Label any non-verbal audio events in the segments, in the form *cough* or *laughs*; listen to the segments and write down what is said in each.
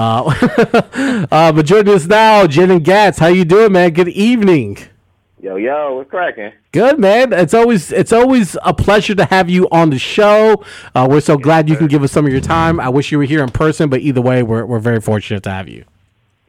Uh, *laughs* uh, but joining us now, Jay Lyn Gatz. How you doing, man? Good evening. Yo, yo, what's cracking? Good man. It's always it's always a pleasure to have you on the show. Uh, we're so glad you can give us some of your time. I wish you were here in person, but either way, we're we're very fortunate to have you.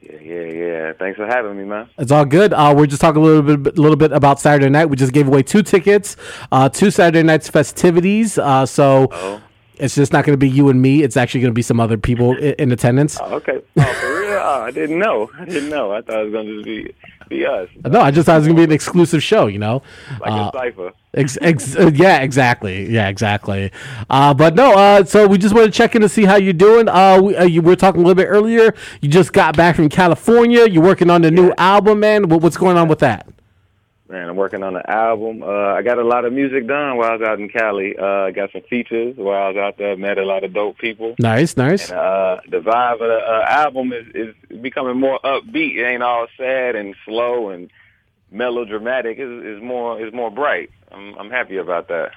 Yeah, yeah, yeah. Thanks for having me, man. It's all good. Uh, we're just talking a little bit, a little bit about Saturday night. We just gave away two tickets, uh, two Saturday night's festivities. Uh, so. It's just not going to be you and me. It's actually going to be some other people in, in attendance. Oh, okay. Oh, for real? Oh, I didn't know. I didn't know. I thought it was gonna just be be us, No, I just thought it was going to be an exclusive show. You know. like Uh, a cipher. Ex- ex- uh, yeah, exactly. Yeah, exactly. Uh, but no, uh, so we just want to check in to see how you're doing. Uh, we, uh, you were talking a little bit earlier. You just got back from California. You're working on the new album, man. What, what's going on with that? Man, I'm working on an album. Uh, I got a lot of music done while I was out in Cali. Uh, I got some features while I was out there. Met a lot of dope people. Nice, nice. Uh, the vibe of the uh, album is, is becoming more upbeat. It ain't all sad and slow and melodramatic. It's, it's more it's more bright. I'm, I'm happy about that.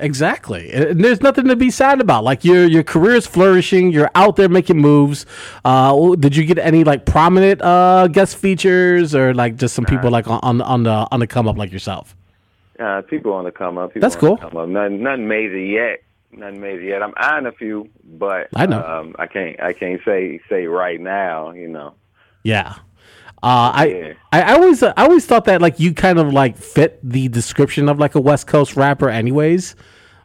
Exactly. And there's nothing to be sad about. Like your your career is flourishing. You're out there making moves. Uh, did you get any like prominent uh, guest features or like just some people like on, on the on the come up like yourself? Uh, people on the come up. People That's cool. Come up. Nothing, nothing major yet. Nothing major yet. I'm eyeing a few, but I know. Um, I can't. I can't say say right now. You know. Yeah. Uh, I, Yeah. I I always I always thought that like you kind of like fit the description of like a West Coast rapper, anyways.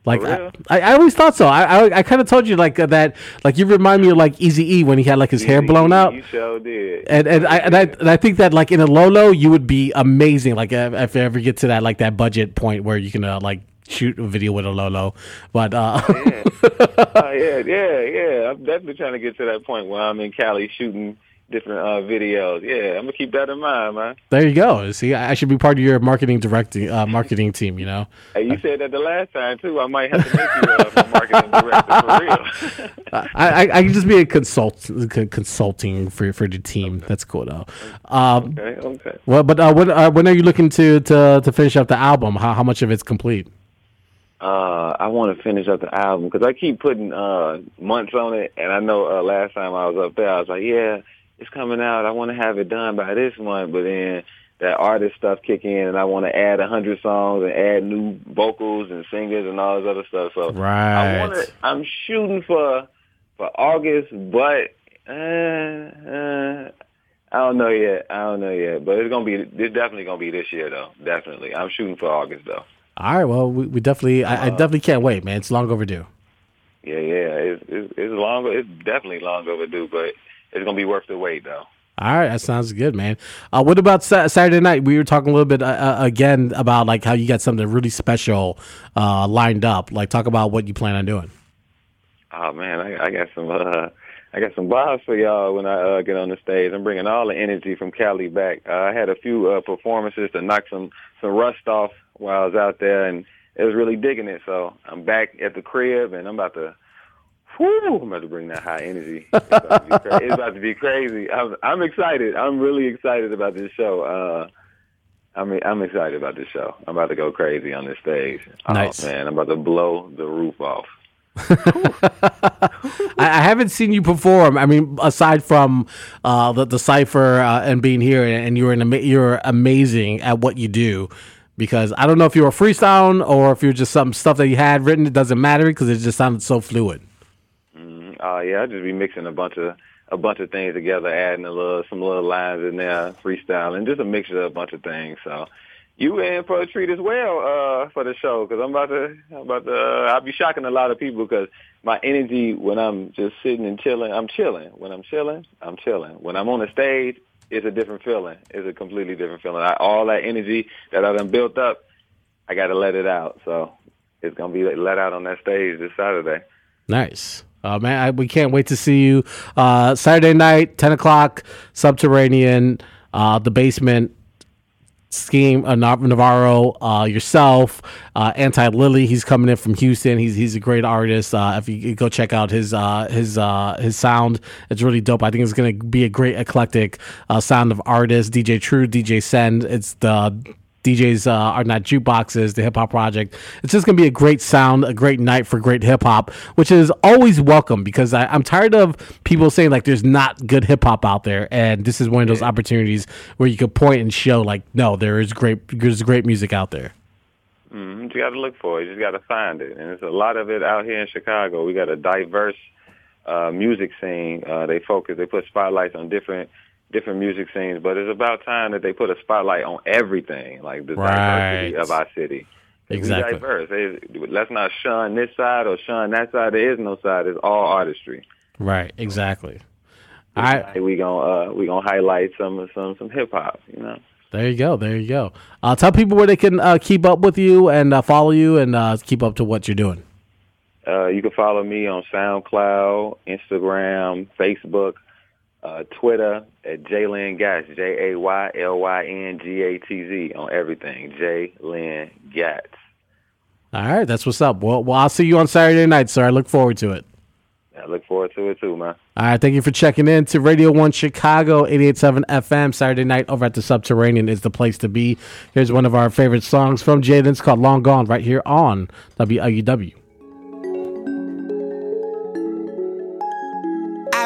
Like I. I, always thought so. I I, I kind of told you like uh, that. Like you remind me of like Eazy E when he had like his hair blown out. You sure did. And and I, and I and I think that like in a Lolo you would be amazing. Like if, if you ever get to that like that budget point where you can uh, like shoot a video with a Lolo. But uh, yeah. *laughs* Oh, yeah, yeah, yeah. I'm definitely trying to get to that point where I'm in Cali shooting different uh, videos. Yeah, I'm gonna keep that in mind, man. there you go. See, I should be part of your marketing directing uh, marketing team. You know. Hey, you said that the last time too. I might have to make you uh, my marketing director for real. *laughs* I, I, I can just be a consult c- consulting for for the team. That's cool though. Um, okay, okay. well, but uh, when uh, when are you looking to to to finish up the album? How how much of it's complete? Uh, I want to finish up the album because I keep putting uh months on it, and I know uh, last time I was up there, I was like, yeah, it's coming out. I want to have it done by this month, but then that artist stuff kick in, and I want to add a hundred songs and add new vocals and singers and all this other stuff. So I Right. want to. I'm shooting for for August, but uh, uh, I don't know yet. I don't know yet, but it's gonna be. It's definitely gonna be this year, though. Definitely, I'm shooting for August, though. All right. Well, we, we definitely I, I definitely can't wait, man. It's long overdue. Yeah, yeah, it's it's, it's long. It's definitely long overdue, but it's gonna be worth the wait, though. All right, that sounds good, man. Uh, what about sa- Saturday night? We were talking a little bit uh, uh, again about like how you got something really special uh, lined up. Like, talk about what you plan on doing. Oh man, I, I got some. uh I got some vibes for y'all when I uh, get on the stage. I'm bringing all the energy from Cali back. Uh, I had a few uh, performances to knock some some rust off while I was out there, and it was really digging it. So I'm back at the crib, and I'm about to. Whew, I'm about to bring that high energy. It's about to be, cra- about to be crazy. I'm, I'm excited. I'm really excited about this show. Uh, I'm I'm excited about this show. I'm about to go crazy on this stage. Nice. Oh man, I'm about to blow the roof off. *laughs* I, I haven't seen you perform. I mean, aside from uh, the the cipher uh, and being here, and you're an you're amazing at what you do. Because I don't know if you're a freestyle or if you're just some stuff that you had written. It doesn't matter because it just sounded so fluid. Oh yeah, I just be mixing a bunch of a bunch of things together, adding a little some little lines in there, freestyling, just a mixture of a bunch of things. So you in for a treat as well uh, for the show because I'm about to I'm about to uh, I'll be shocking a lot of people because my energy when I'm just sitting and chilling, I'm chilling. When I'm chilling, I'm chilling. When I'm on the stage, it's a different feeling. It's a completely different feeling. I, all that energy that I done built up, I got to let it out. So it's gonna be let out on that stage this Saturday. Nice. Uh, man, I, we can't wait to see you uh, Saturday night, ten o'clock, Subterranean, uh, the basement. Scheme uh, Navarro, uh, yourself, uh, Anti Lily. He's coming in from Houston. He's he's a great artist. Uh, if you go check out his uh, his uh, his sound, it's really dope. I think it's gonna be a great eclectic sound of artists. DJ True, DJ Send. It's the DJs uh, are not jukeboxes. The Hip Hop Project. It's just gonna be a great sound, a great night for great hip hop, which is always welcome because I, I'm tired of people saying like there's not good hip hop out there, and this is one of those opportunities where you could point and show like no, there is great, there's great music out there. Mm, you got to look for it. You just got to find it, and there's a lot of it out here in Chicago. We got a diverse uh, music scene. Uh, they focus, they put spotlights on different different music scenes, but it's about time that they put a spotlight on everything, like the Right. diversity of our city. We Exactly. diverse. Hey, Let's not shun this side or shun that side. There is no side. It's all artistry. Right. Exactly. All right. Hey, we gonna uh, we gonna highlight some some some hip hop. You know. There you go. There you go. Uh, tell people where they can uh, keep up with you and uh, follow you and uh, keep up to what you're doing. Uh, you can follow me on SoundCloud, Instagram, Facebook, uh, Twitter at Jaylyn Gatz, J A Y L Y N G A T Z on everything. Jaylyn Gatz. All right, that's what's up. Well, well, I'll see you on Saturday night, sir. I look forward to it. I look forward to it too, man. All right, thank you for checking in to Radio 1 Chicago 88.7 FM. Saturday night over at the Subterranean is the place to be. Here's one of our favorite songs from Jaden. It's called Long Gone right here on WLUW.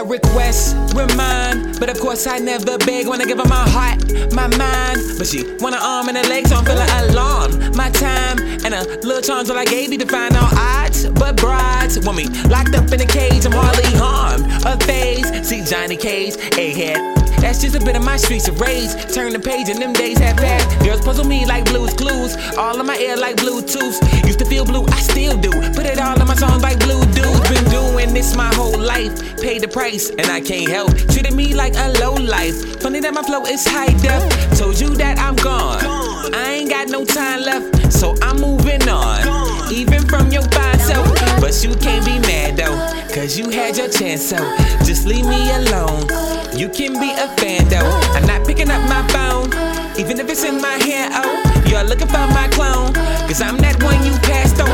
I request remind, but of course I never beg when I give her my heart, my mind. But she want an arm and a leg, so I'm feeling alarmed. My time and a little charms that I gave you to find out odds, but brides want me locked up in a cage. I'm hardly harmed. A phase, see Johnny Cage, egghead. That's just a bit of my streets of rage. Turn the page and them days have passed. Girls puzzle me like blues clues. All in my ear like Bluetooth. Used to feel blue, I still do. Put it all in my songs like blue dudes. Been doing this my whole life. Paid the price and I can't help. Treated me like a low life. Funny that my flow is high def. Told you that I'm gone. I ain't got no time left, so I'm moving on. Even from your fine. But you can't be mad though, cause you had your chance, so just leave me alone. You can be a fan though. I'm not picking up my phone, even if it's in my hand. Oh, you're looking for my clone, cause I'm that one you passed on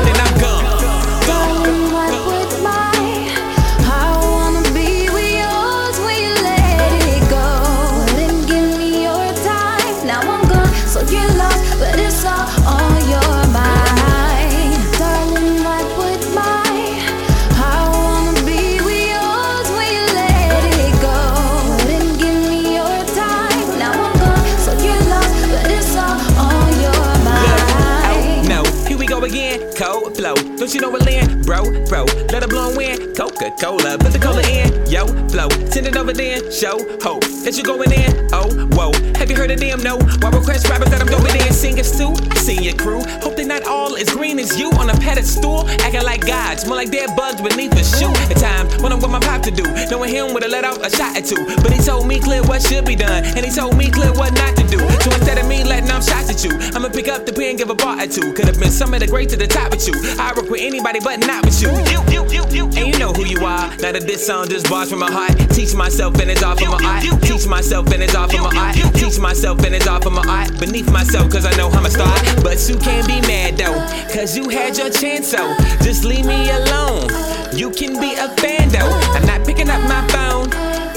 Cold flow, don't you know what land? Bro, bro, let her blow in. Coca Cola, put the cola in. Yo, flow, send it over then. Show hope that you going in. Oh, whoa, have you heard of them? No, why request rappers that I'm going in? Singers too, I your crew. Hope they're not all as green as you on a pedestal. Acting like gods, more like dead bugs beneath a shoe. At times, when I'm with my pop to do, knowing him would have let out a shot or two. But he told me clear what should be done, and he told me clear what not to do. So instead of me letting them shots at you, I'ma pick up the pen, give a bar or two. Could have been some of the greats to the top with you. I work with anybody but not with you. You, you, you, you, and you know who you are. Now that this song just bars from my heart. Teach myself and it's off of my art. Teach myself and it's off of my art. Teach myself and it's off of my art. Beneath myself, cause I know I'm a star. But you can't be mad though, cause you had your chance, so just leave me alone. You can be a fan though. I'm not picking up my phone,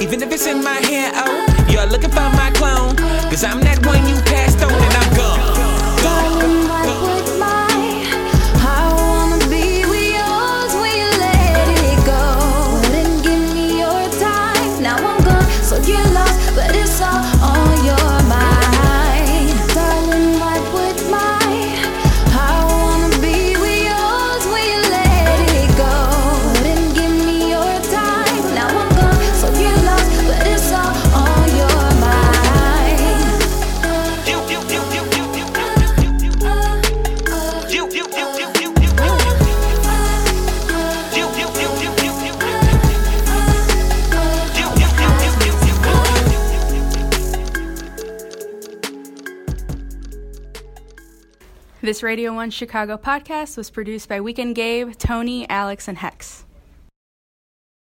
even if it's in my hand. Oh, you're looking for my clone, cause I'm that one you This Radio 1 Chicago podcast was produced by Weekend Gabe, Tony, Alex, and Hex.